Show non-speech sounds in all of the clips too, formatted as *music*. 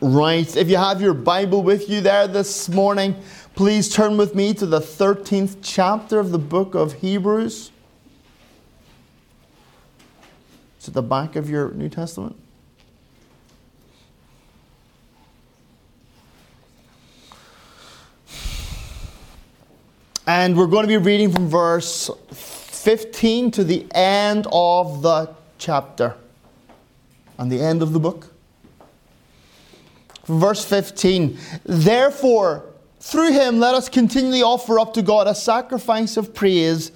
Right, if you have your Bible with you there this morning, please turn with me to the 13th chapter of the book of Hebrews. It's at the back of your New Testament. And we're going to be reading from verse 15 to the end of the chapter and the end of the book. Verse 15 Therefore, through him, let us continually offer up to God a sacrifice of praise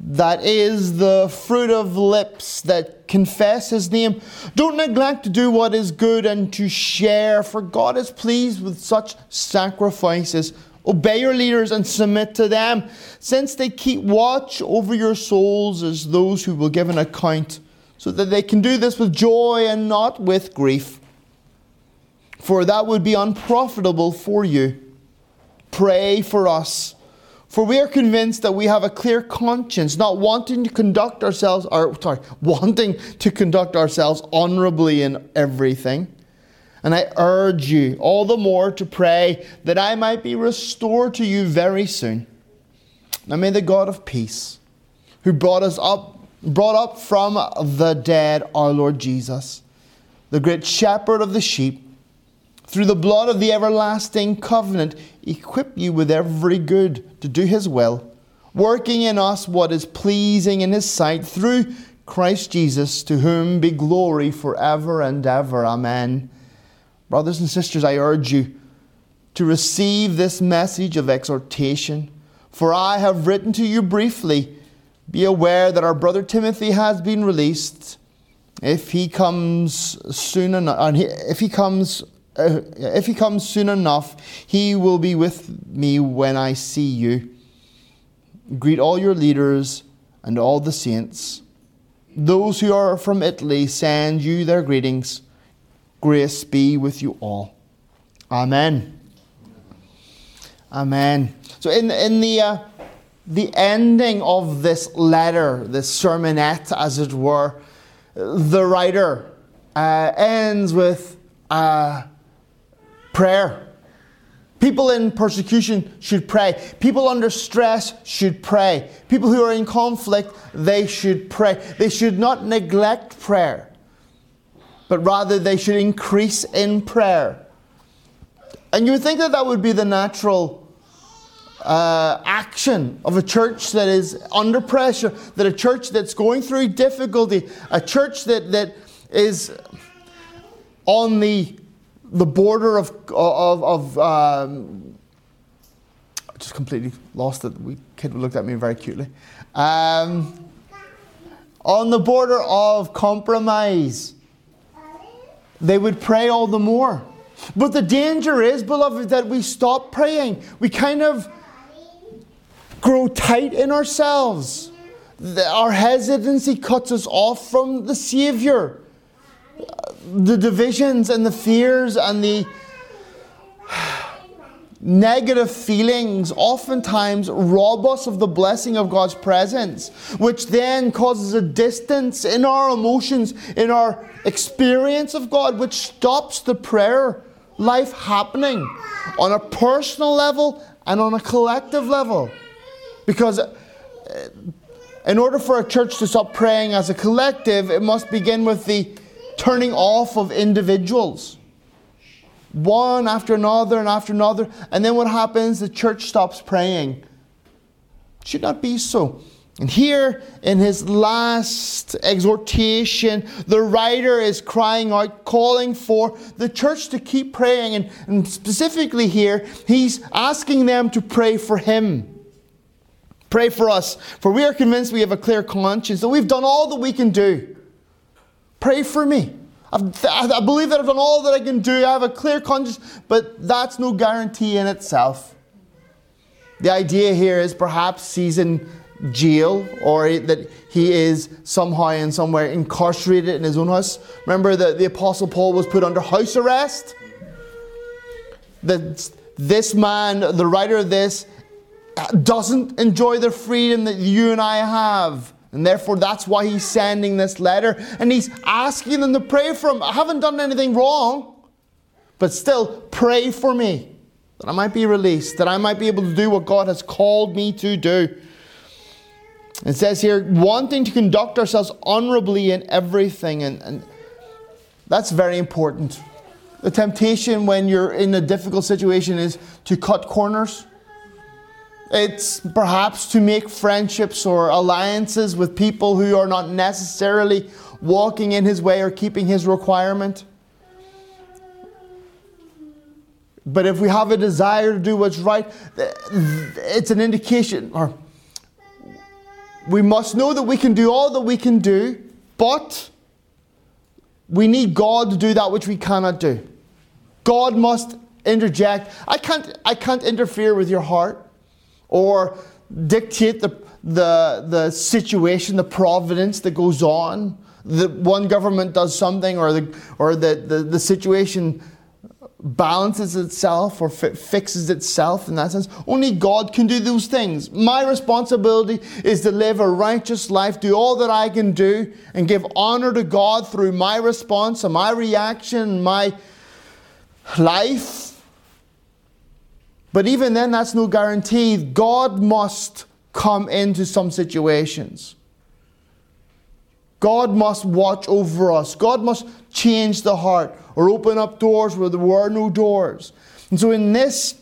that is the fruit of lips that confess his name. Don't neglect to do what is good and to share, for God is pleased with such sacrifices. Obey your leaders and submit to them, since they keep watch over your souls as those who will give an account, so that they can do this with joy and not with grief. For that would be unprofitable for you. Pray for us. For we are convinced that we have a clear conscience, not wanting to conduct ourselves, or sorry, *laughs* wanting to conduct ourselves honorably in everything. And I urge you all the more to pray that I might be restored to you very soon. Now may the God of peace, who brought us up, brought up from the dead our Lord Jesus, the great shepherd of the sheep, through the blood of the everlasting covenant, equip you with every good to do his will, working in us what is pleasing in his sight through Christ Jesus, to whom be glory forever and ever. Amen. Brothers and sisters, I urge you to receive this message of exhortation, for I have written to you briefly. Be aware that our brother Timothy has been released. If he comes soon enough, if he comes, uh, if he comes soon enough, he will be with me when I see you. Greet all your leaders and all the saints. Those who are from Italy send you their greetings. Grace be with you all. Amen. Amen. So, in, in the, uh, the ending of this letter, this sermonette, as it were, the writer uh, ends with uh, prayer. People in persecution should pray. People under stress should pray. People who are in conflict, they should pray. They should not neglect prayer but rather they should increase in prayer. And you would think that that would be the natural uh, action of a church that is under pressure, that a church that's going through difficulty, a church that, that is on the, the border of, of, of um, just completely lost it. We kid looked at me very cutely. Um, on the border of compromise they would pray all the more. But the danger is, beloved, that we stop praying. We kind of grow tight in ourselves. Our hesitancy cuts us off from the Savior. The divisions and the fears and the negative feelings oftentimes rob us of the blessing of God's presence, which then causes a distance in our emotions, in our experience of God, which stops the prayer life happening on a personal level and on a collective level. Because uh, in order for a church to stop praying as a collective, it must begin with the turning off of individuals one after another and after another. And then what happens? The church stops praying. It should not be so. And here in his last exhortation, the writer is crying out, calling for the church to keep praying. And, and specifically here, he's asking them to pray for him. Pray for us, for we are convinced we have a clear conscience, that we've done all that we can do. Pray for me. I've, I believe that I've done all that I can do. I have a clear conscience, but that's no guarantee in itself. The idea here is perhaps he's in jail or that he is somehow and somewhere incarcerated in his own house. Remember that the Apostle Paul was put under house arrest? That this man, the writer of this, doesn't enjoy the freedom that you and I have. And therefore, that's why he's sending this letter. And he's asking them to pray for him. I haven't done anything wrong. but still pray for me that I might be released, that I might be able to do what God has called me to do. It says here, wanting to conduct ourselves honorably in everything, and, and that's very important. The temptation when you're in a difficult situation is to cut corners. It's perhaps to make friendships or alliances with people who are not necessarily walking in his way or keeping his requirement. But if we have a desire to do what's right, it's an indication, or we must know that we can do all that we can do, but we need God to do that which we cannot do. God must interject. I can't, I can't interfere with your heart or dictate the, the, the situation, the providence that goes on. The one government does something or the, or the, the, the situation balances itself or fi- fixes itself in that sense. Only God can do those things. My responsibility is to live a righteous life, do all that I can do, and give honor to God through my response and my reaction, my life. But even then, that's no guarantee. God must come into some situations. God must watch over us. God must change the heart or open up doors where there were no doors. And so in this,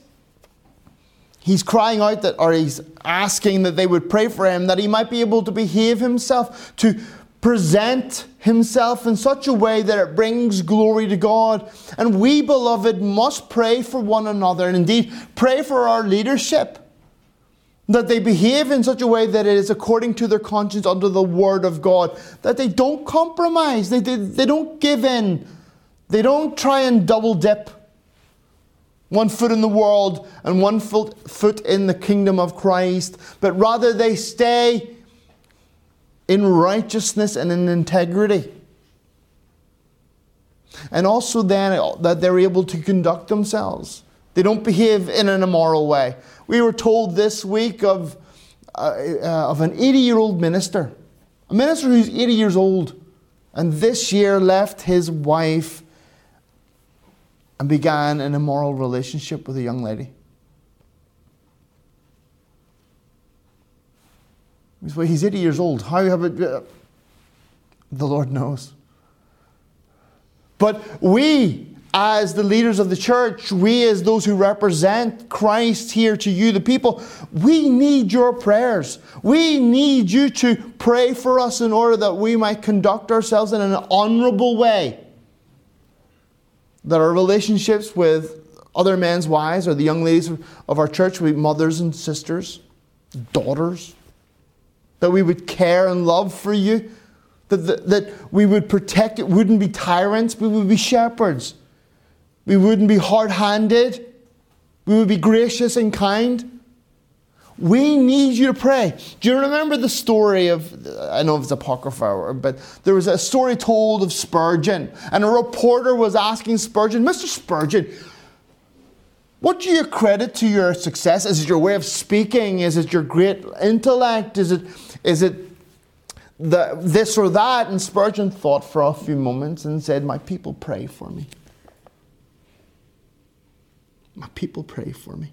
he's crying out that, or he's asking that they would pray for him, that he might be able to behave himself, to present himself in such a way that it brings glory to God. And we, beloved, must pray for one another, and indeed pray for our leadership that they behave in such a way that it is according to their conscience under the word of God, that they don't compromise, they, they, they don't give in, they don't try and double dip. One foot in the world and one foot, foot in the kingdom of Christ, but rather they stay in righteousness and in integrity. And also, then, that they're able to conduct themselves. They don't behave in an immoral way. We were told this week of, uh, uh, of an 80 year old minister, a minister who's 80 years old, and this year left his wife and began an immoral relationship with a young lady. He's 80 years old. How have it? Uh, the Lord knows. But we as the leaders of the church, we as those who represent Christ here to you, the people, we need your prayers. We need you to pray for us in order that we might conduct ourselves in an honorable way. That our relationships with other men's wives or the young ladies of our church we mothers and sisters, daughters. That we would care and love for you. That, that, that we would protect it, wouldn't be tyrants, we would be shepherds we wouldn't be hard handed. We would be gracious and kind. We need you to pray. Do you remember the story of, I know it's apocrypha, but there was a story told of Spurgeon, and a reporter was asking Spurgeon, Mr. Spurgeon, what do you credit to your success? Is it your way of speaking? Is it your great intellect? Is it, is it the, this or that? And Spurgeon thought for a few moments and said, My people pray for me. My people pray for me.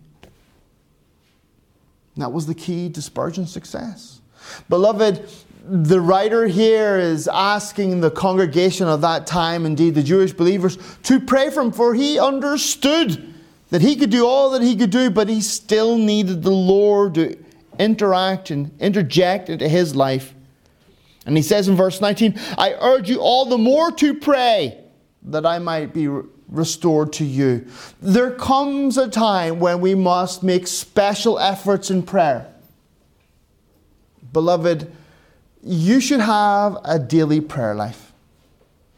that was the key to Spurgeon's success. Beloved, the writer here is asking the congregation of that time, indeed the Jewish believers, to pray for him, for he understood that he could do all that he could do, but he still needed the Lord to interact and interject into his life. And he says in verse 19, I urge you all the more to pray that I might be restored to you. There comes a time when we must make special efforts in prayer. Beloved, you should have a daily prayer life.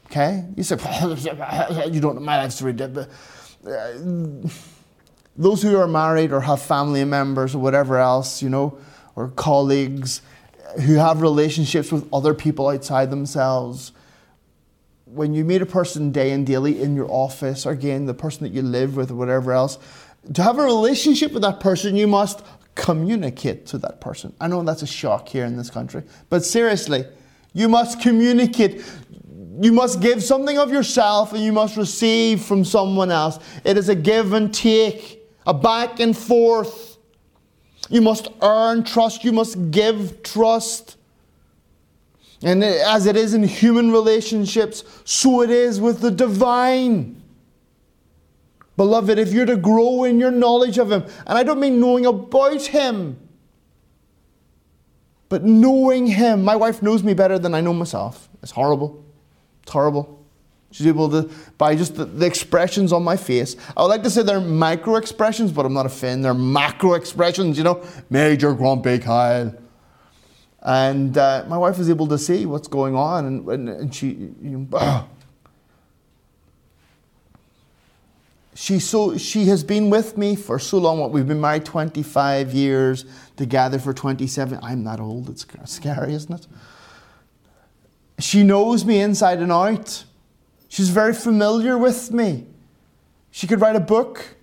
Okay? You say, *laughs* you don't know my life's uh, those who are married or have family members or whatever else, you know, or colleagues who have relationships with other people outside themselves, when you meet a person day and daily in your office, or again, the person that you live with, or whatever else, to have a relationship with that person, you must communicate to that person. I know that's a shock here in this country, but seriously, you must communicate. You must give something of yourself and you must receive from someone else. It is a give and take, a back and forth. You must earn trust, you must give trust. And as it is in human relationships, so it is with the divine. Beloved, if you're to grow in your knowledge of Him, and I don't mean knowing about Him, but knowing Him. My wife knows me better than I know myself. It's horrible. It's horrible. She's able to, by just the, the, expressions on my face. I would like to say they're micro expressions, but I'm not a fan. They're macro expressions, you know. Major grumpy Kyle. And uh, my wife is able to see what's going on, and, and, and she, you know, *clears throat* she so she has been with me for so long. What we've been married 25 years, together for 27. I'm that old. It's scary, isn't it? She knows me inside and out. She's very familiar with me. She could write a book,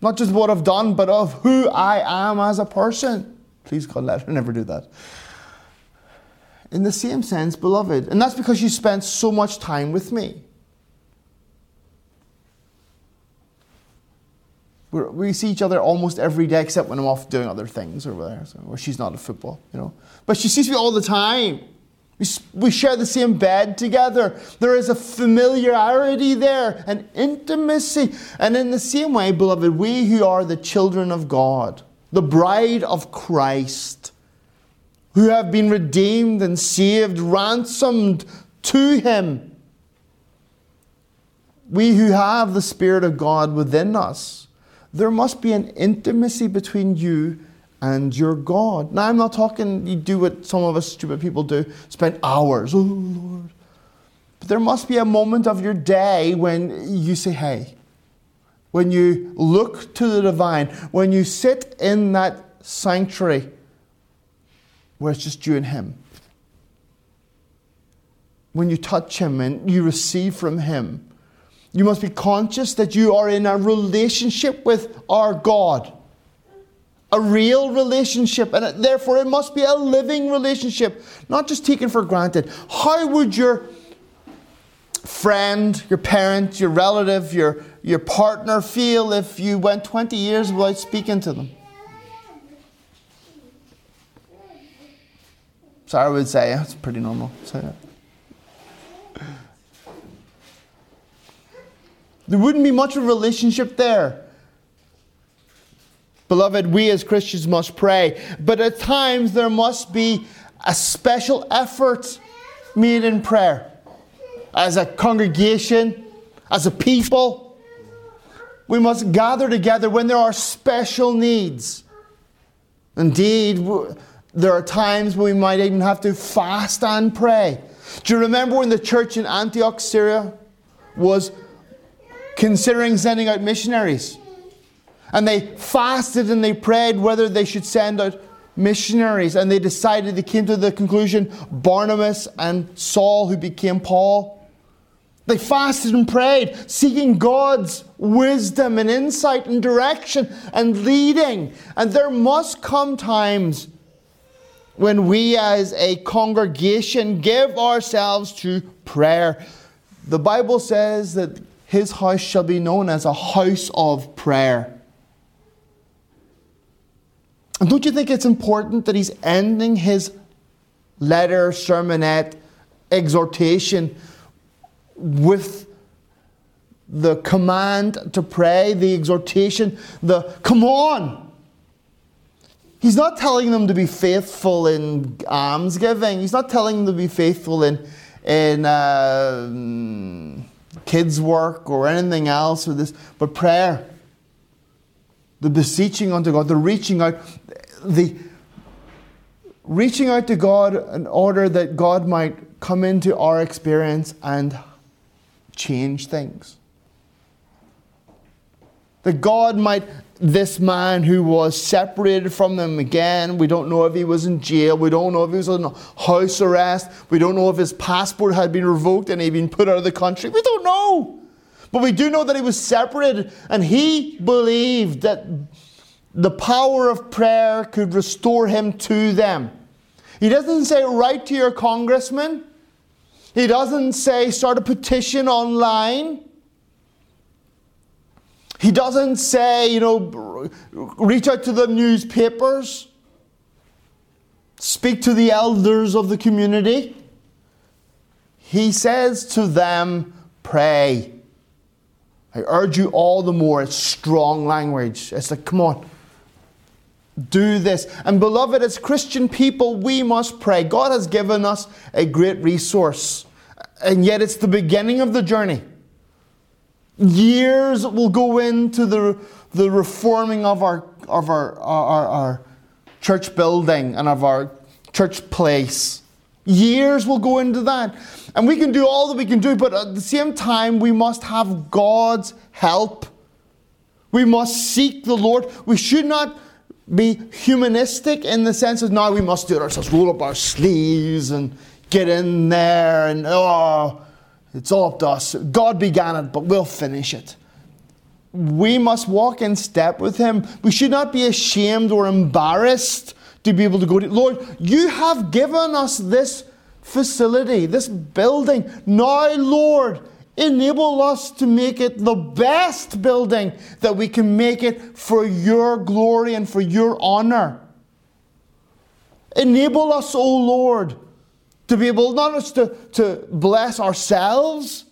not just what I've done, but of who I am as a person. Please God, let her never do that. In the same sense, beloved, and that's because you spent so much time with me. We're, we see each other almost every day, except when I'm off doing other things or whatever, or she's not at football, you know. But she sees me all the time. We, share the same bed together. There is a familiarity there, an intimacy. And in the same way, beloved, we who are the children of God, the bride of Christ, who have been redeemed and saved, ransomed to Him, we who have the Spirit of God within us, there must be an intimacy between you and your God. Now, I'm not talking you do what some of us stupid people do, spend hours, oh Lord. But there must be a moment of your day when you say, hey, when you look to the divine, when you sit in that sanctuary where it's just you and Him. When you touch Him and you receive from Him you must be conscious that you are in a relationship with our God. A real relationship, and therefore it must be a living relationship, not just taken for granted. How would your friend, your parent, your relative, your, your partner feel if you went 20 years without speaking to them? Sorry, I would say, it's pretty normal. So, There wouldn't be much of a relationship there. Beloved, we as Christians must pray, but at times there must be a special effort made in prayer. As a congregation, as a people, we must gather together when there are special needs. Indeed, there are times when we might even have to fast and pray. Do you remember when the church in Antioch, Syria was considering sending out missionaries. And they fasted and they prayed whether they should send out missionaries. And they decided, they came to the conclusion Barnabas and Saul, who became Paul. They fasted and prayed, seeking God's wisdom and insight and direction and leading. And there must come times when we as a congregation give ourselves to prayer. The Bible says that his house shall be known as a house of prayer. Don't you think it's important that he's ending his letter, sermonette, exhortation with the command to pray, the exhortation, the come on. He's not telling them to be faithful in almsgiving. He's not telling them to be faithful in in uh, kids' work or anything else or this, but prayer. The beseeching unto God, the reaching out, the reaching out to God in order that God might come into our experience and change things. That God might this man who was separated from them again. We don't know if he was in jail. We don't know if he was on house arrest. We don't know if his passport had been revoked and he'd been put out of the country. We don't know. But we do know that he was separated and he believed that the power of prayer could restore him to them. He doesn't say write to your congressman. He doesn't say start a petition online. He doesn't say, you know, reach out to the newspapers, speak to the elders of the community. He says to them, pray. I urge you all the more. It's strong language. It's like, come on, do this. And beloved, as Christian people, we must pray. God has given us a great resource, and yet it's the beginning of the journey. Years will go into the, the reforming of our, of our, our, our church building and of our church place. Years will go into that. And we can do all that we can do, but at the same time, we must have God's help. We must seek the Lord. We should not be humanistic in the sense of now we must do it ourselves, roll up our sleeves and get in there and oh, it's all up to us. God began it, but we'll finish it. We must walk in step with Him. We should not be ashamed or embarrassed to be able to go to Lord, you have given us this facility, this building. Now, Lord, enable us to make it the best building that we can make it for your glory and for your honor. Enable us, O oh Lord, to be able not just to, to bless ourselves,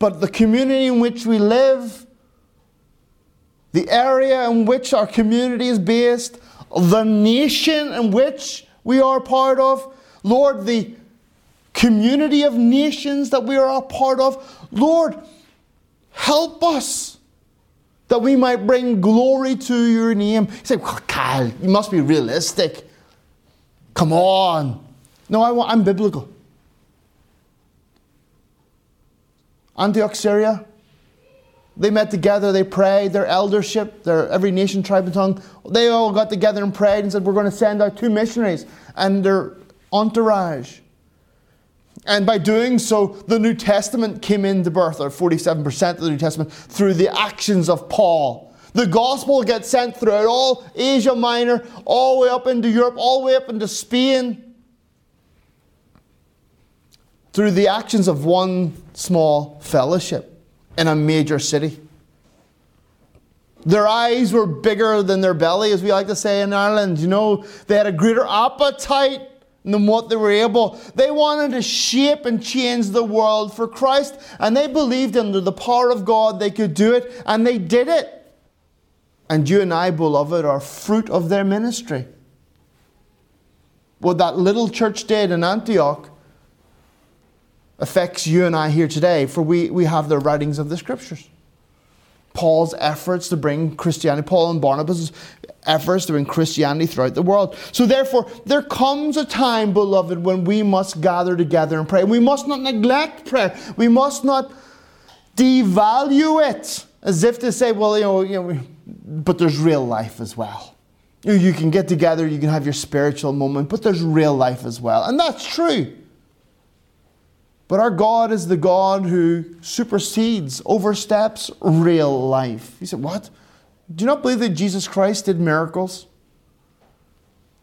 but the community in which we live, the area in which our community is based, the nation in which we are part of. Lord, the community of nations that we are a part of. Lord, help us that we might bring glory to your name. You say, well, Kyle, you must be realistic. Come on. No, I want, I'm biblical. Antioch, Syria, they met together, they prayed, their eldership, their every nation, tribe, and tongue, they all got together and prayed and said, We're going to send out two missionaries and their entourage. And by doing so, the New Testament came into birth, or 47% of the New Testament, through the actions of Paul. The gospel gets sent throughout all Asia Minor, all the way up into Europe, all the way up into Spain, through the actions of one small fellowship in a major city. Their eyes were bigger than their belly, as we like to say in Ireland. You know, they had a greater appetite than what they were able. They wanted to shape and change the world for Christ, and they believed under the power of God they could do it, and they did it. And you and I, beloved, are fruit of their ministry. What that little church did in Antioch affects you and I here today, for we, we have the writings of the scriptures. Paul's efforts to bring Christianity, Paul and Barnabas' efforts to bring Christianity throughout the world. So, therefore, there comes a time, beloved, when we must gather together and pray. We must not neglect prayer. We must not devalue it as if to say, well, you know, you know but there's real life as well. You can get together, you can have your spiritual moment, but there's real life as well. And that's true. But our God is the God who supersedes, oversteps real life. He said, What? Do you not believe that Jesus Christ did miracles?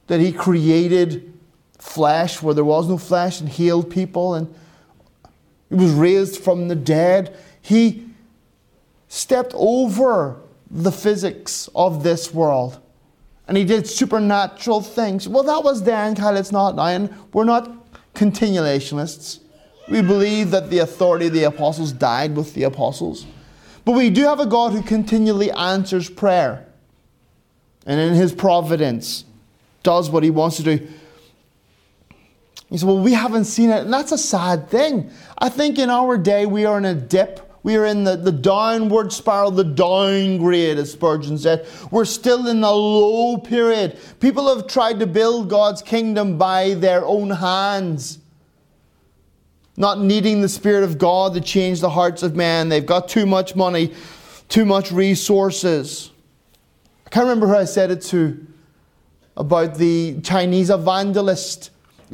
That he created flesh where there was no flesh and healed people and he was raised from the dead. He stepped over the physics of this world and he did supernatural things. Well, that was then, Kyle, it's not now. And we're not continuationists. We believe that the authority of the apostles died with the apostles. But we do have a God who continually answers prayer. And in his providence, does what he wants to do. He said, Well, we haven't seen it. And that's a sad thing. I think in our day we are in a dip. We are in the, the downward spiral, the downgrade, as Spurgeon said. We're still in a low period. People have tried to build God's kingdom by their own hands not needing the Spirit of God to change the hearts of men. They've got too much money, too much resources. I can't remember who I said it to about the Chinese evangelist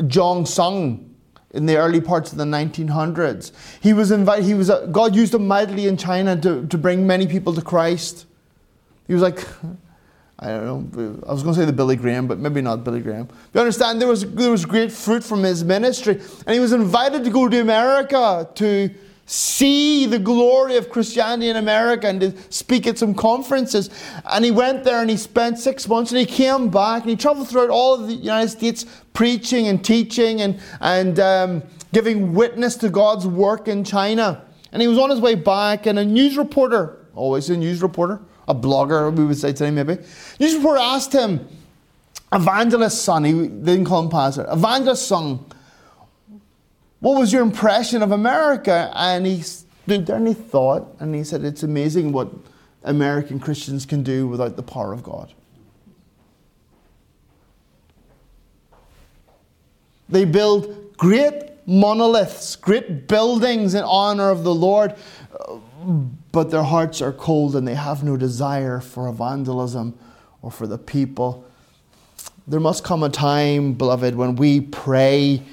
John Sung in the early parts of the 1900s. He was invited, he was, God used him mightily in China to, to bring many people to Christ. He was like, I don't know. I was going to say the Billy Graham, but maybe not Billy Graham. You understand? There was there was great fruit from his ministry, and he was invited to go to America to see the glory of Christianity in America and to speak at some conferences. And he went there and he spent six months, and he came back and he traveled throughout all of the United States, preaching and teaching and and um, giving witness to God's work in China. And he was on his way back, and a news reporter, always a news reporter a blogger, we would say today maybe. News reporter asked him, Evangelist Sung, he didn't call him pastor, Evangelist Sung, what was your impression of America? And he stood there and he thought, and he said, It's amazing what American Christians can do without the power of God. They build great monoliths, great buildings in honor of the Lord but their hearts are cold and they have no desire for evangelism or for the people. There must come a time, beloved, when we pray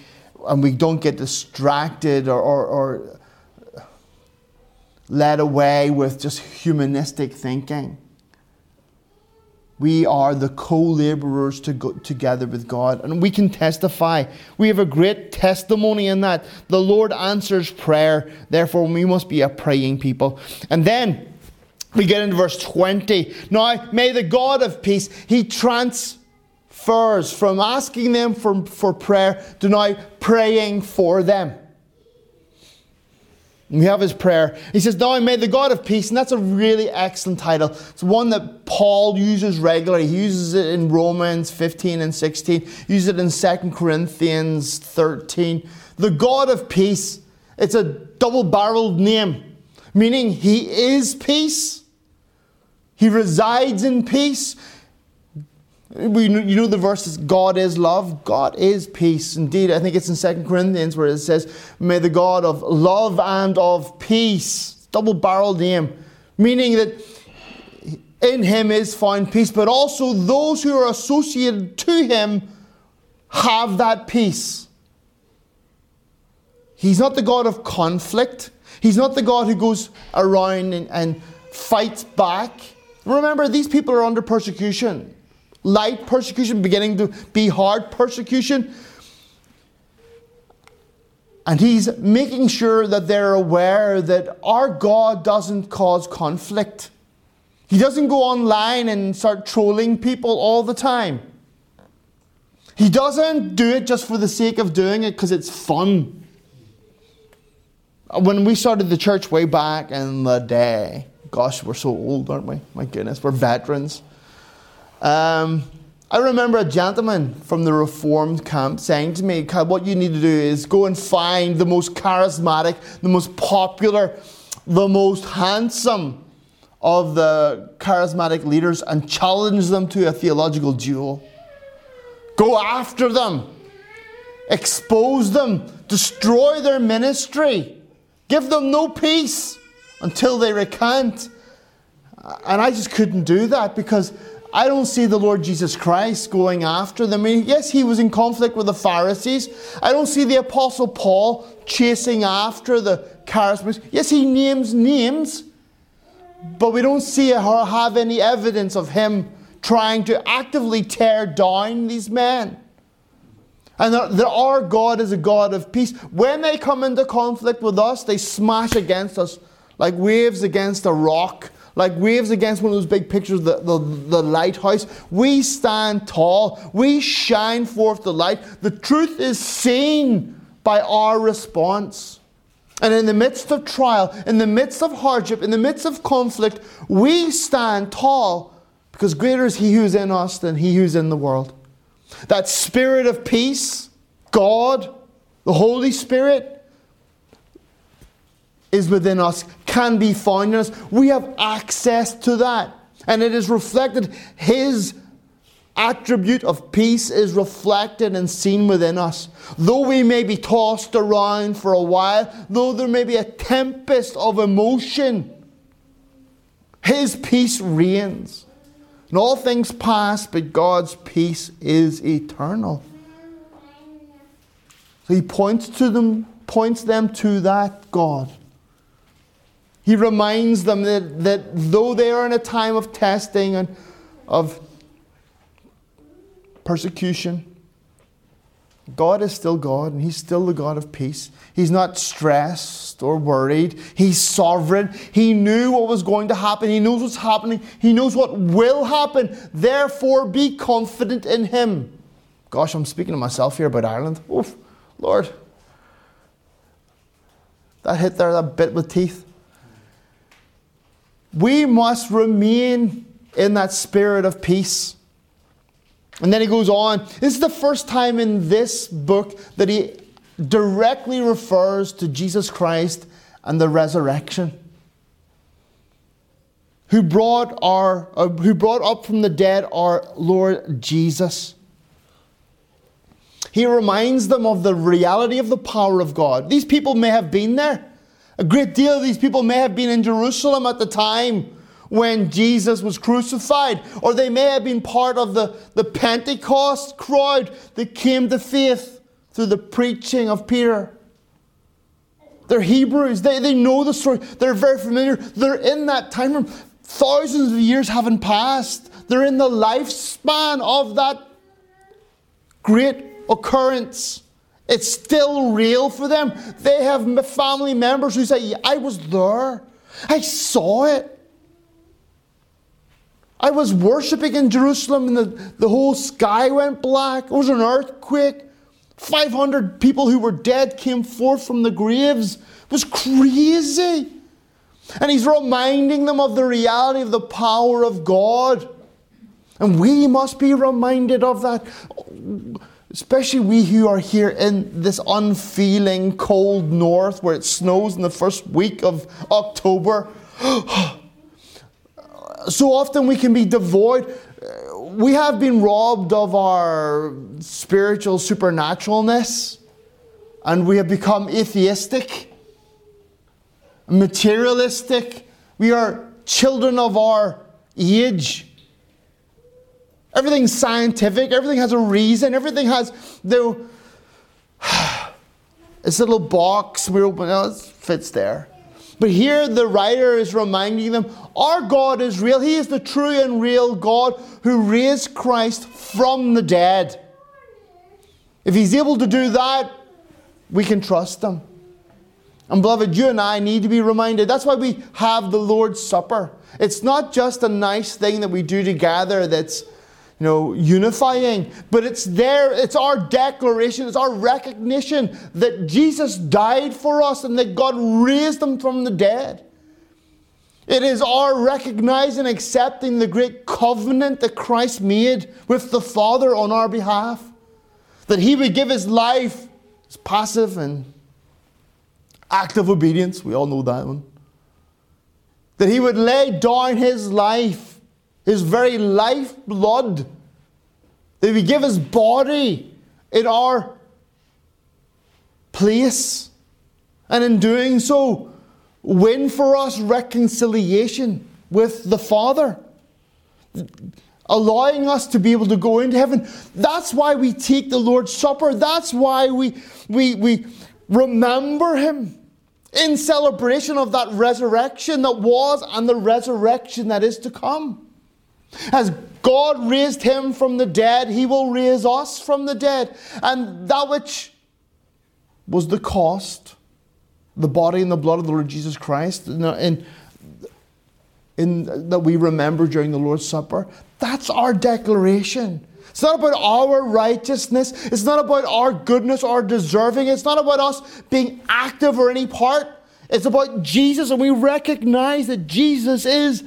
and we don't get distracted or, or, or led away with just humanistic thinking. We are the co laborers to together with God, and we can testify. We have a great testimony in that. The Lord answers prayer, therefore, we must be a praying people. And then we get into verse 20. Now, may the God of peace, He transfers from asking them for, for prayer to now praying for them. We have his prayer. He says, Now may the God of peace, and that's a really excellent title. It's one that Paul uses regularly. He uses it in Romans 15 and 16, he uses it in 2 Corinthians 13. The God of peace. It's a double barreled name, meaning he is peace. He resides in peace. We, you know the verses, God is love, God is peace. Indeed, I think it's in Second Corinthians where it says, May the God of love and of peace, double barreled name, meaning that in him is found peace, but also those who are associated to him have that peace. He's not the God of conflict. He's not the God who goes around and, and fights back. Remember, these people are under persecution light persecution, beginning to be hard persecution. And he's making sure that they're aware that our God doesn't cause conflict. He doesn't go online and start trolling people all the time. He doesn't do it just for the sake of doing it because it's fun. When we started the church way back in the day, gosh, we're so old, aren't we? My goodness, we're veterans. Um, I remember a gentleman from the Reformed camp saying to me, What you need to do is go and find the most charismatic, the most popular, the most handsome of the charismatic leaders and challenge them to a theological duel. Go after them, expose them, destroy their ministry, give them no peace until they recant. And I just couldn't do that because I don't see the Lord Jesus Christ going after them. Yes, he was in conflict with the Pharisees. I don't see the Apostle Paul chasing after the charismatics. Yes, he names names, but we don't see or have any evidence of him trying to actively tear down these men. And that our God is a God of peace. When they come into conflict with us, they smash against us like waves against a rock like waves against one of those big pictures, the, the, the lighthouse. We stand tall. We shine forth the light. The truth is seen by our response. And in the midst of trial, in the midst of hardship, in the midst of conflict, we stand tall because greater is He who's in us than He who's in the world. That spirit of peace, God, the Holy Spirit, is within us, can be found in us. We have access to that. And it is reflected, His attribute of peace is reflected and seen within us. Though we may be tossed around for a while, though there may be a tempest of emotion, His peace reigns. And all things pass, but God's peace is eternal. So he points to them, points them to that God. He reminds them that, that though they are in a time of testing and of persecution, God is still God and He's still the God of peace. He's not stressed or worried. He's sovereign. He knew what was going to happen. He knows what's happening. He knows what will happen. Therefore, be confident in Him. Gosh, I'm speaking to myself here about Ireland. Oof, Lord. That hit there, that bit with teeth. We must remain in that spirit of peace. And then he goes on. This is the first time in this book that he directly refers to Jesus Christ and the resurrection. Who brought our uh, who brought up from the dead our Lord Jesus. He reminds them of the reality of the power of God. These people may have been there. A great deal of these people may have been in Jerusalem at the time when Jesus was crucified, or they may have been part of the, the Pentecost crowd that came to faith through the preaching of Peter. They're Hebrews, they, they know the story, they're very familiar, they're in that time room. Thousands of years haven't passed, they're in the lifespan of that great occurrence. It's still real for them. They have family members who say, I was there. I saw it. I was worshipping in Jerusalem and the, the whole sky went black. It was an earthquake. 500 people who were dead came forth from the graves. It was crazy. And he's reminding them of the reality of the power of God. And we must be reminded of that especially we who are here in this unfeeling cold north where it snows in the first week of October. *gasps* so often we can be devoid. We have been robbed of our spiritual supernaturalness and we have become atheistic, materialistic. We are children of our age. Everything's scientific, everything has a reason, everything has the *sighs* this little box we open, it fits there. But here the writer is reminding them our God is real. He is the true and real God who raised Christ from the dead. If He's able to do that, we can trust Him. And beloved, you and I need to be reminded. That's why we have the Lord's Supper. It's not just a nice thing that we do together that's you know, unifying, but it's there, it's our declaration, it's our recognition that Jesus died for us and that God raised him from the dead. It is our recognizing, accepting the great covenant that Christ made with the Father on our behalf. That he would give his life as passive and active obedience. We all know that one. That he would lay down his life his very life blood, that he give his body in our place, and in doing so, win for us reconciliation with the Father, allowing us to be able to go into heaven. That's why we take the Lord's Supper. That's why we, we, we remember Him in celebration of that resurrection that was and the resurrection that is to come. As God raised him from the dead, he will raise us from the dead. And that which was the cost, the body and the blood of the Lord Jesus Christ, in, in, that we remember during the Lord's Supper, that's our declaration. It's not about our righteousness. It's not about our goodness or deserving. It's not about us being active or any part. It's about Jesus, and we recognize that Jesus is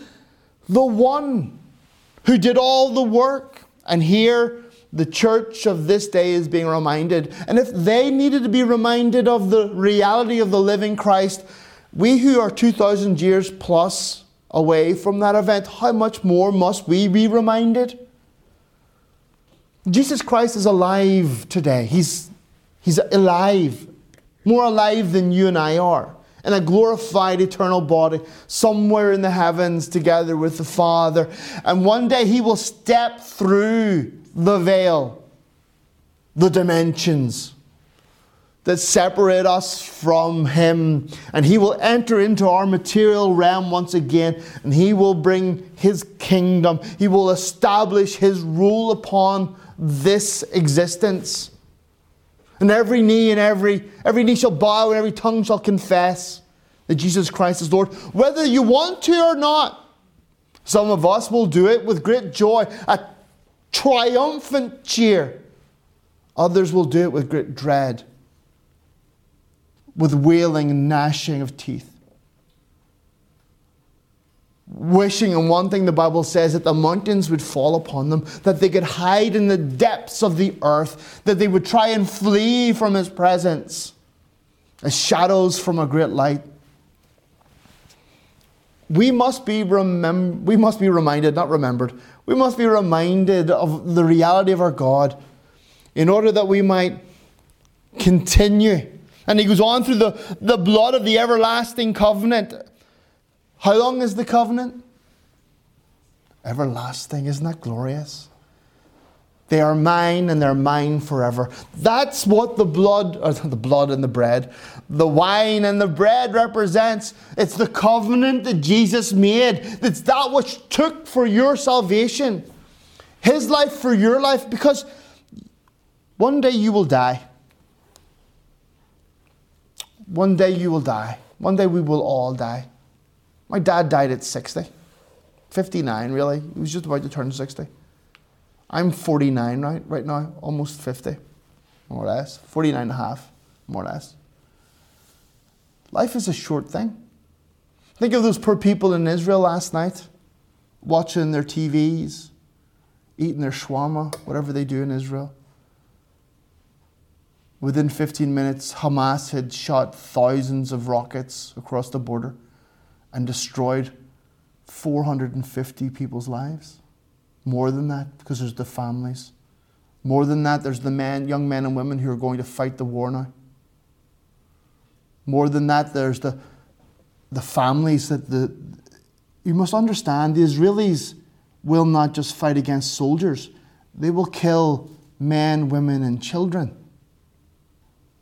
the one who did all the work. And here, the church of this day is being reminded. And if they needed to be reminded of the reality of the living Christ, we who are 2,000 years plus away from that event, how much more must we be reminded? Jesus Christ is alive today. He's, he's alive, more alive than you and I are in a glorified eternal body somewhere in the heavens together with the Father. And one day he will step through the veil, the dimensions that separate us from Him. And He will enter into our material realm once again, and He will bring His kingdom. He will establish His rule upon this existence. And every knee and every every knee shall bow and every tongue shall confess that Jesus Christ is Lord, whether you want to or not. Some of us will do it with great joy, a triumphant cheer. Others will do it with great dread, with wailing and gnashing of teeth. Wishing and wanting, the Bible says, that the mountains would fall upon them, that they could hide in the depths of the earth, that they would try and flee from His presence as shadows from a great light we must be remem- we must be reminded, not remembered, we must be reminded of the reality of our God in order that we might continue. And he goes on through the, the blood of the everlasting covenant. How long is the covenant? Everlasting. Isn't that glorious? They are mine and they're mine forever. That's what the blood, or uh, *laughs* the blood and the bread, the wine and the bread represents. It's the covenant that Jesus made. It's that which took for your salvation. His life for your life, because one day you will die. One day you will die. One day we will all die. My dad died at 60, 59, really. He was just about to turn 60. I'm 49 right, right now, almost 50, more or less. 49 and a half, more or less. Life is a short thing. Think of those poor people in Israel last night, watching their TVs, eating their shawarma, whatever they do in Israel. Within 15 minutes, Hamas had shot thousands of rockets across the border and destroyed 450 people's lives. More than that, because there's the families. More than that, there's the men, young men and women who are going to fight the war now. More than that, there's the, the families that the. You must understand the Israelis will not just fight against soldiers, they will kill men, women, and children.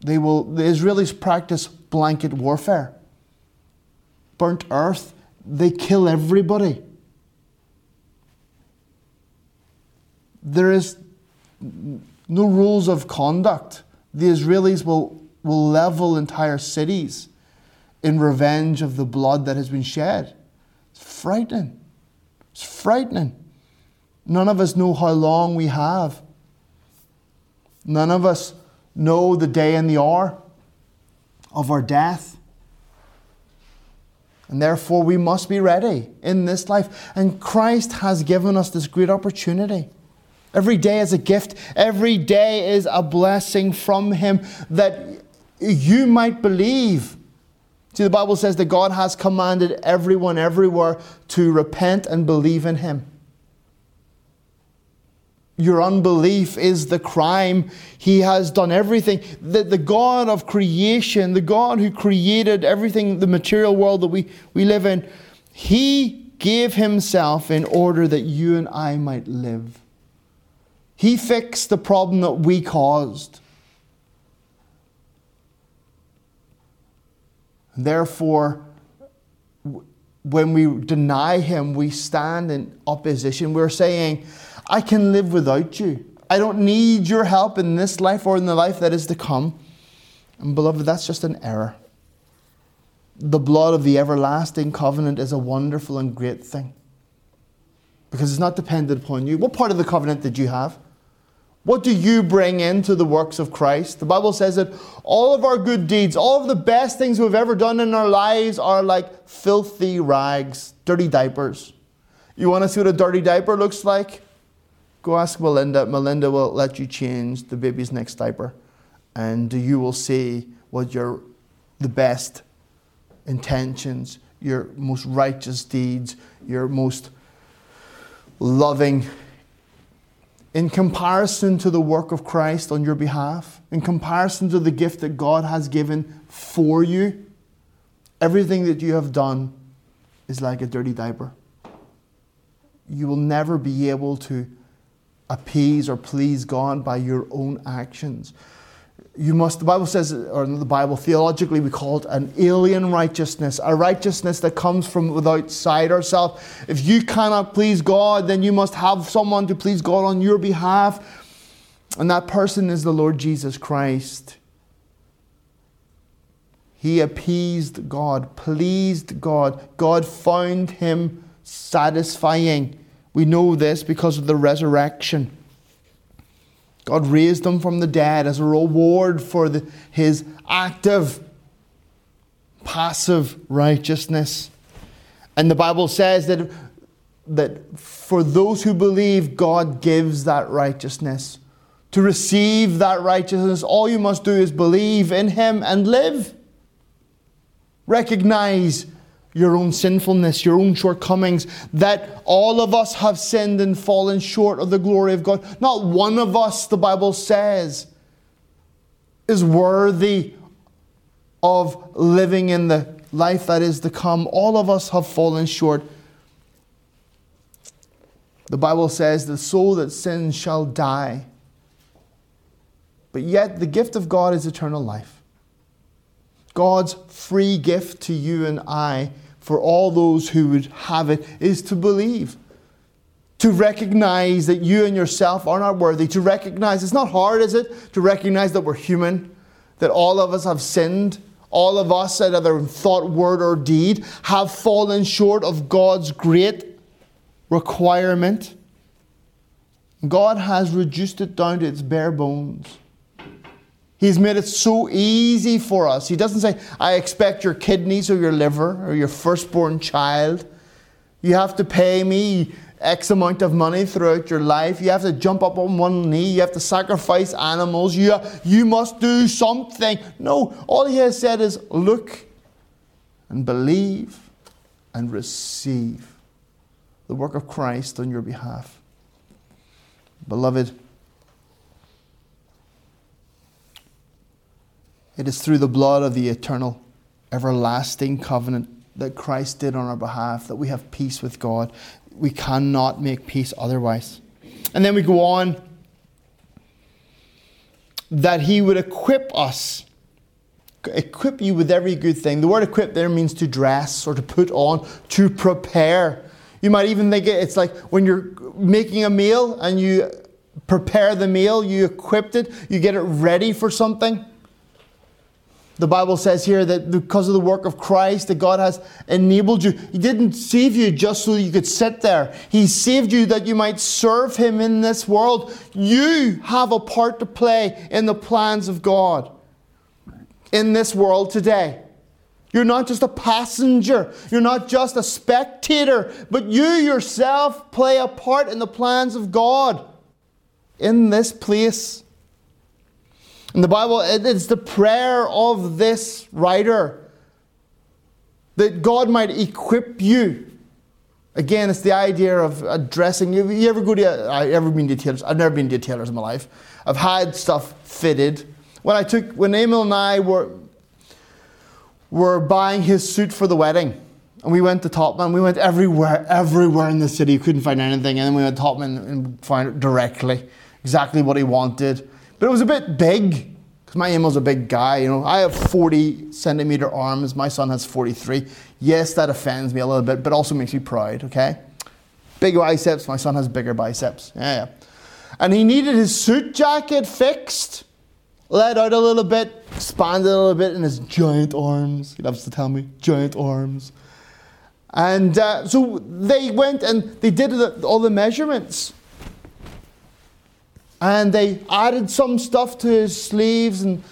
They will, the Israelis practice blanket warfare. Burnt earth, they kill everybody. there is no rules of conduct. The Israelis will, will level entire cities in revenge of the blood that has been shed. It's frightening. It's frightening. None of us know how long we have. None of us know the day and the hour of our death. And therefore, we must be ready in this life. And Christ has given us this great opportunity. Every day is a gift. Every day is a blessing from Him that you might believe. See, the Bible says that God has commanded everyone everywhere to repent and believe in Him. Your unbelief is the crime. He has done everything. The, the God of creation, the God who created everything, the material world that we, we live in, He gave Himself in order that you and I might live. He fixed the problem that we caused. Therefore, when we deny Him, we stand in opposition. We're saying, I can live without you. I don't need your help in this life or in the life that is to come. And, beloved, that's just an error. The blood of the everlasting covenant is a wonderful and great thing because it's not dependent upon you. What part of the covenant did you have? What do you bring into the works of Christ? The Bible says that all of our good deeds, all of the best things we've ever done in our lives are like filthy rags, dirty diapers. You want to see what a dirty diaper looks like? Go ask Melinda. Melinda will let you change the baby's next diaper, and you will see what your the best intentions, your most righteous deeds, your most loving in comparison to the work of Christ on your behalf, in comparison to the gift that God has given for you, everything that you have done is like a dirty diaper. You will never be able to appease or please God by your own actions you must, the Bible says, or the Bible, theologically, we call it an alien righteousness, a righteousness that comes from without side ourselves. If you cannot please God, then you must have someone to please God on your behalf. And that person is the Lord Jesus Christ. He appeased God, pleased God. God found him satisfying. We know this because of the resurrection. God raised him from the dead as a reward for the, his active, passive righteousness. And the Bible says that, that for those who believe, God gives that righteousness. To receive that righteousness, all you must do is believe in Him and live. Recognize your own sinfulness, your own shortcomings, that all of us have sinned and fallen short of the glory of God. Not one of us, the Bible says, is worthy of living in the life that is to come. All of us have fallen short. The Bible says, The soul that sins shall die. But yet, the gift of God is eternal life. God's free gift to you and I for all those who would have it is to believe. To recognize that you and yourself are not worthy. To recognize, it's not hard, is it? To recognize that we're human, that all of us have sinned. All of us, either in thought, word, or deed, have fallen short of God's great requirement. God has reduced it down to its bare bones. He's made it so easy for us. He doesn't say, I expect your kidneys or your liver or your firstborn child. You have to pay me X amount of money throughout your life. You have to jump up on one knee. You have to sacrifice animals. You, you must do something. No, all he has said is look and believe and receive the work of Christ on your behalf. Beloved, It is through the blood of the eternal, everlasting covenant that Christ did on our behalf that we have peace with God. We cannot make peace otherwise. And then we go on that He would equip us, equip you with every good thing. The word equip there means to dress or to put on, to prepare. You might even think it's like when you're making a meal and you prepare the meal, you equip it, you get it ready for something. The Bible says here that because of the work of Christ, that God has enabled you. He didn't save you just so you could sit there. He saved you that you might serve Him in this world. You have a part to play in the plans of God in this world today. You're not just a passenger. You're not just a spectator, but you yourself play a part in the plans of God in this place. In the Bible, it's the prayer of this writer that God might equip you. Again, it's the idea of addressing. You, you ever go to? I ever been to tailors? I've never been to tailors in my life. I've had stuff fitted. When I took, when Emil and I were were buying his suit for the wedding, and we went to Topman. We went everywhere, everywhere in the city. Couldn't find anything, and then we went to Topman and found it directly, exactly what he wanted. But it was a bit big because my Emil's a big guy. You know, I have 40 centimeter arms. My son has 43. Yes, that offends me a little bit, but also makes me proud. Okay, big biceps. My son has bigger biceps. Yeah, yeah. And he needed his suit jacket fixed, let out a little bit, expanded a little bit in his giant arms. He loves to tell me giant arms. And uh, so they went and they did all the measurements and they added some stuff to his sleeves and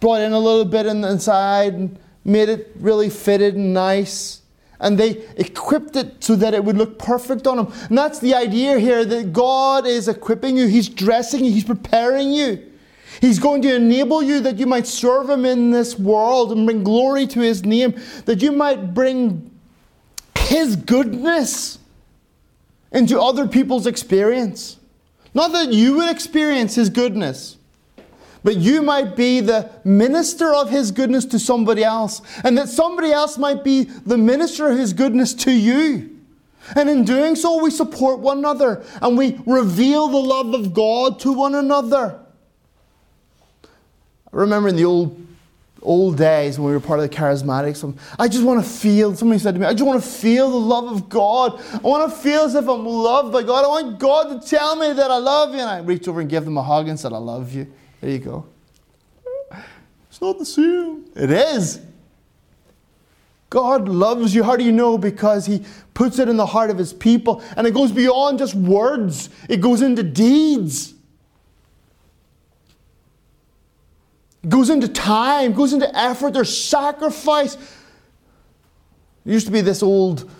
brought in a little bit in the inside and made it really fitted and nice. And they equipped it so that it would look perfect on him. And that's the idea here that God is equipping you, He's dressing you, He's preparing you. He's going to enable you that you might serve Him in this world and bring glory to His name, that you might bring His goodness into other people's experience. Not that you would experience His goodness, but you might be the minister of His goodness to somebody else, and that somebody else might be the minister of His goodness to you. And in doing so, we support one another and we reveal the love of God to one another. I remember in the old old days when we were part of the charismatics. Um, I just want to feel, somebody said to me, I just want to feel the love of God. I want to feel as if I'm loved by God. I want God to tell me that I love you. And I reached over and gave them a hug and said, I love you. There you go. It's not the same. It is. God loves you. How do you know? Because He puts it in the heart of His people. And it goes beyond just words, it goes into deeds. Goes into time, goes into effort, there's sacrifice. There used to be this old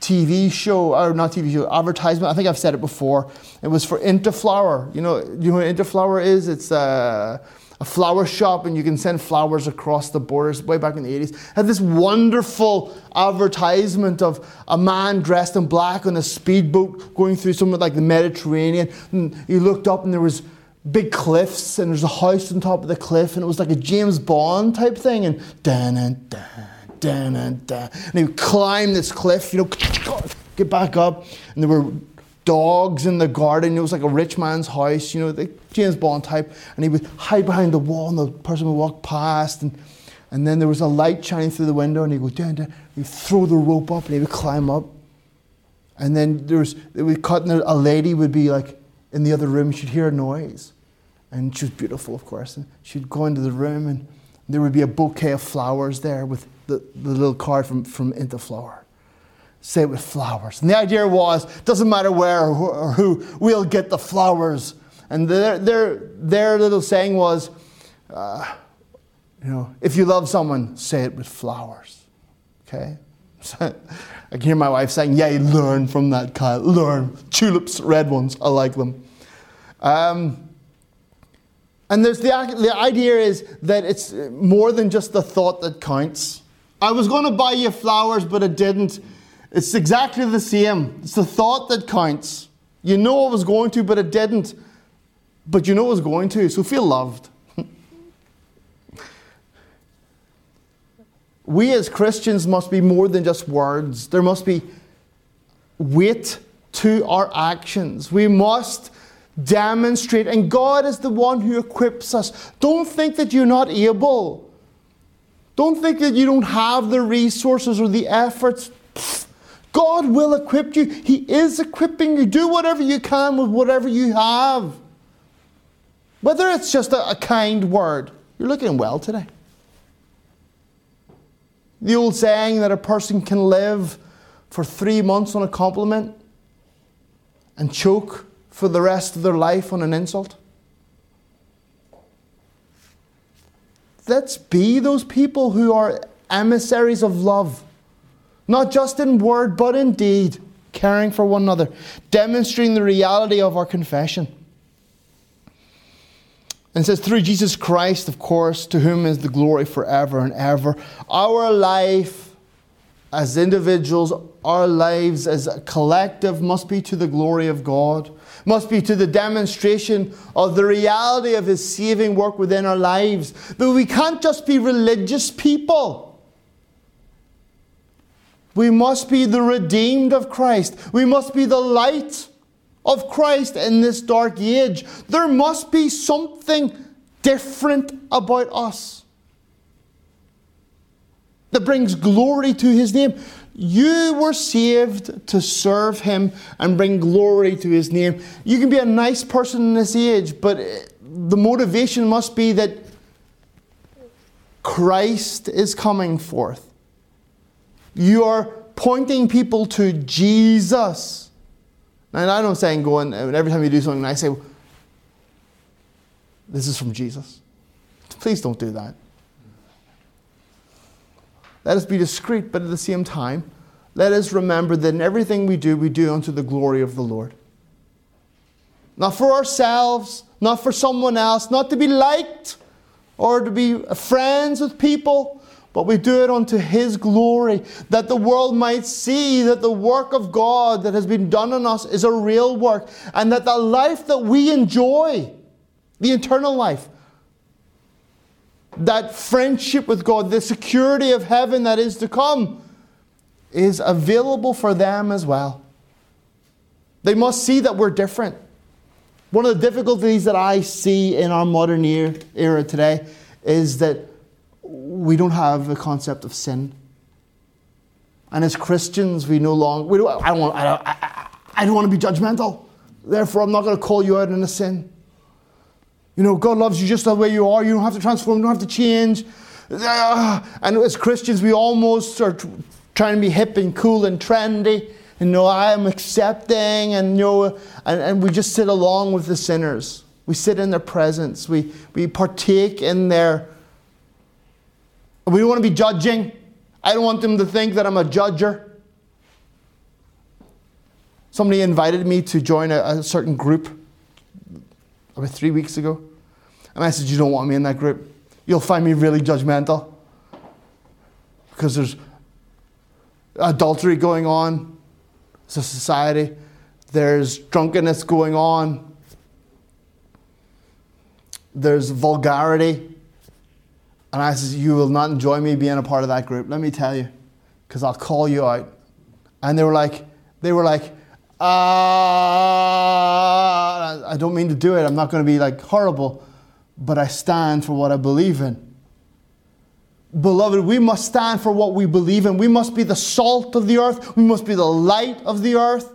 TV show, or not TV show, advertisement. I think I've said it before. It was for Interflora. You know, you know what Interflora is? It's uh, a flower shop and you can send flowers across the borders way back in the 80s. Had this wonderful advertisement of a man dressed in black on a speedboat going through somewhere like the Mediterranean. And he looked up and there was big cliffs and there's a house on top of the cliff and it was like a James Bond type thing and dan and dan dan and dan and he would climb this cliff, you know, get back up and there were dogs in the garden. It was like a rich man's house, you know, the James Bond type. And he would hide behind the wall, and the person would walk past. And, and then there was a light shining through the window, and he'd go down, down. He'd throw the rope up, and he would climb up. And then there was, it would cut, and a lady would be like in the other room. She'd hear a noise. And she was beautiful, of course. And she'd go into the room, and there would be a bouquet of flowers there with the, the little card from, from Interflora say it with flowers. And the idea was, doesn't matter where or who, we'll get the flowers. And their, their, their little saying was, uh, you know, if you love someone, say it with flowers. Okay? *laughs* I can hear my wife saying, Yay, learn from that, Kyle. Learn. Tulips, red ones, I like them. Um, and there's the, the idea is that it's more than just the thought that counts. I was going to buy you flowers, but it didn't. It's exactly the same. It's the thought that counts. You know I was going to, but it didn't. But you know I was going to, so feel loved. *laughs* we as Christians must be more than just words, there must be weight to our actions. We must demonstrate, and God is the one who equips us. Don't think that you're not able. Don't think that you don't have the resources or the efforts. God will equip you. He is equipping you. Do whatever you can with whatever you have. Whether it's just a, a kind word, you're looking well today. The old saying that a person can live for three months on a compliment and choke for the rest of their life on an insult. Let's be those people who are emissaries of love not just in word, but in deed, caring for one another, demonstrating the reality of our confession. And says, through Jesus Christ, of course, to whom is the glory forever and ever. Our life as individuals, our lives as a collective must be to the glory of God, must be to the demonstration of the reality of His saving work within our lives. But we can't just be religious people. We must be the redeemed of Christ. We must be the light of Christ in this dark age. There must be something different about us that brings glory to his name. You were saved to serve him and bring glory to his name. You can be a nice person in this age, but eh, the motivation must be that Christ is coming forth. You are pointing people to Jesus. And I don't say and go and every time you do something, I say, this is from Jesus. Please don't do that. Let us be discreet, but at the same time, let us remember that in everything we do, we do unto the glory of the Lord. Not for ourselves, not for someone else, not to be liked or to be friends with people, but we do it unto His glory, that the world might see that the work of God that has been done on us is a real work, and that the life that we enjoy, the eternal life, that friendship with God, the security of heaven that is to come, is available for them as well. They must see that we're different. One of the difficulties that I see in our modern era today is that we don't have the concept of sin. And as Christians, we no longer, we don't, I, don't want, I, don't, I, I don't want to be judgmental. Therefore, I'm not going to call you out in a sin. You know, God loves you just the way you are. You don't have to transform, you don't have to change. Ah, and as Christians, we almost are trying to be hip and cool and trendy. And you know, I am accepting, and you know, and, and we just sit along with the sinners. We sit in their presence. We, we partake in their. We don't want to be judging. I don't want them to think that I'm a judger. Somebody invited me to join a, a certain group about three weeks ago. And I said, You don't want me in that group. You'll find me really judgmental. Because there's adultery going on as a society, there's drunkenness going on, there's vulgarity. And I said, You will not enjoy me being a part of that group, let me tell you, because I'll call you out. And they were like, they were like, uh, I don't mean to do it. I'm not going to be like horrible, but I stand for what I believe in. Beloved, we must stand for what we believe in. We must be the salt of the earth. We must be the light of the earth.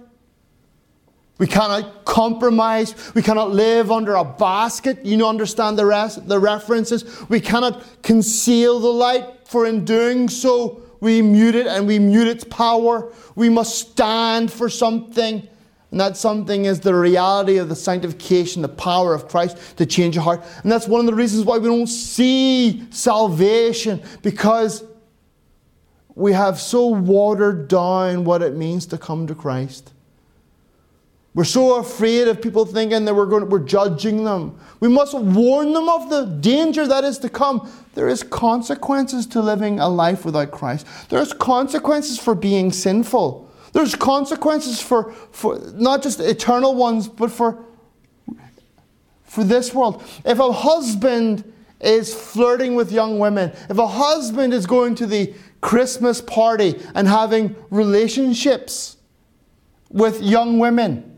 We cannot compromise. We cannot live under a basket. You understand the, rest, the references. We cannot conceal the light, for in doing so, we mute it and we mute its power. We must stand for something. And that something is the reality of the sanctification, the power of Christ to change your heart. And that's one of the reasons why we don't see salvation, because we have so watered down what it means to come to Christ. We're so afraid of people thinking that we're, going, we're judging them. We must warn them of the danger that is to come. There is consequences to living a life without Christ. There's consequences for being sinful. There's consequences for, for not just eternal ones, but for, for this world. If a husband is flirting with young women, if a husband is going to the Christmas party and having relationships with young women,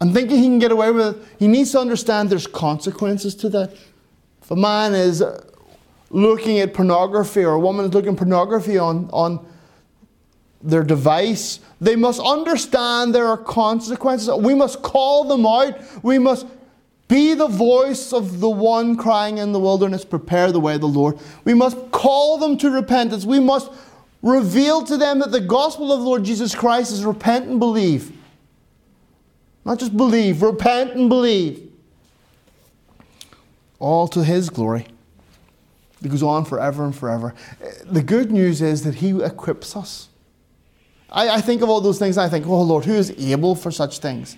and thinking he can get away with it, he needs to understand there's consequences to that. If a man is looking at pornography or a woman is looking at pornography on, on their device, they must understand there are consequences. We must call them out. We must be the voice of the one crying in the wilderness, prepare the way of the Lord. We must call them to repentance. We must reveal to them that the gospel of the Lord Jesus Christ is repent and believe. Not just believe, repent and believe. All to His glory. It goes on forever and forever. The good news is that He equips us. I, I think of all those things and I think, oh Lord, who is able for such things?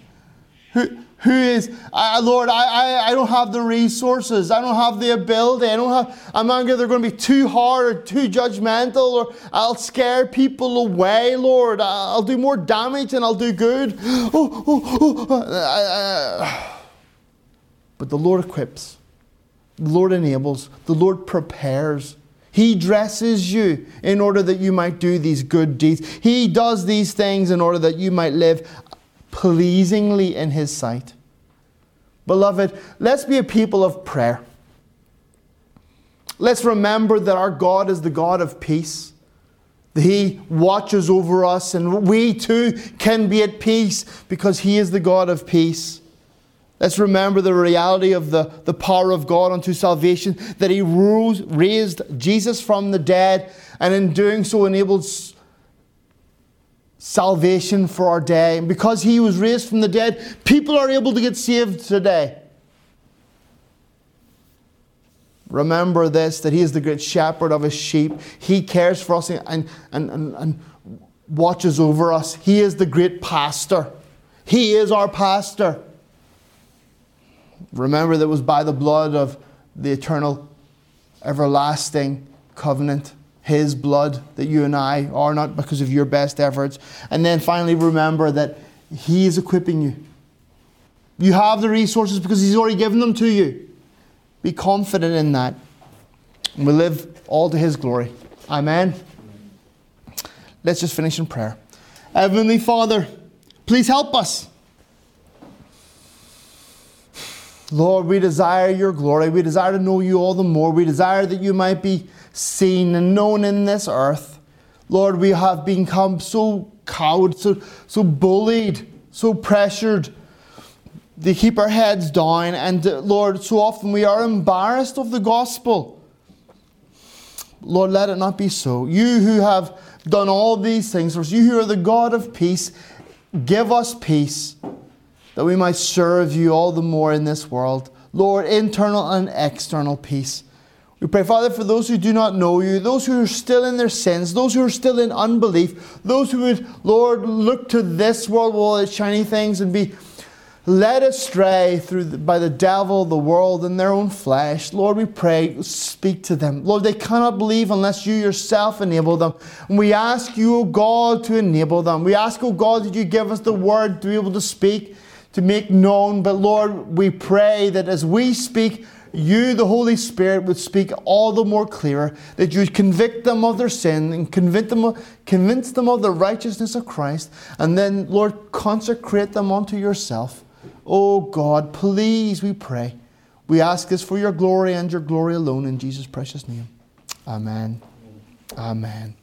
Who, who is, Lord, I, I, I don't have the resources. I don't have the ability. I don't have, I'm not they're going to be too hard or too judgmental or I'll scare people away, Lord. I'll do more damage than I'll do good. *gasps* Oh, oh, oh. Uh, uh, but the Lord equips, the Lord enables, the Lord prepares. He dresses you in order that you might do these good deeds. He does these things in order that you might live pleasingly in His sight. Beloved, let's be a people of prayer. Let's remember that our God is the God of peace. He watches over us, and we too can be at peace because He is the God of peace. Let's remember the reality of the, the power of God unto salvation, that He rose, raised Jesus from the dead, and in doing so enabled salvation for our day. And because he was raised from the dead, people are able to get saved today. Remember this that he is the great shepherd of his sheep. He cares for us and, and, and, and watches over us. He is the great pastor. He is our pastor. Remember that was by the blood of the eternal, everlasting covenant his blood that you and I are not because of your best efforts. And then finally, remember that He is equipping you. You have the resources because He's already given them to you. Be confident in that. And we live all to His glory. Amen. Let's just finish in prayer. Heavenly Father, please help us. Lord, we desire your glory. We desire to know you all the more. We desire that you might be seen and known in this earth. Lord, we have become so cowed, so, so bullied, so pressured to keep our heads down. And uh, Lord, so often we are embarrassed of the gospel. Lord, let it not be so. You who have done all these things for us, you who are the God of peace, give us peace that we might serve you all the more in this world. Lord, internal and external peace. We pray, Father, for those who do not know you, those who are still in their sins, those who are still in unbelief, those who would, Lord, look to this world with all its shiny things and be led astray through the, by the devil, the world, and their own flesh. Lord, we pray, speak to them. Lord, they cannot believe unless you yourself enable them. And we ask you, O God, to enable them. We ask, O God, that you give us the word to be able to speak to make known. But Lord, we pray that as we speak, you, the Holy Spirit, would speak all the more clearer, that you would convict them of their sin and convince them, of, convince them of the righteousness of Christ, and then, Lord, consecrate them unto yourself. Oh God, please, we pray. We ask this for your glory and your glory alone in Jesus' precious name. Amen. Amen.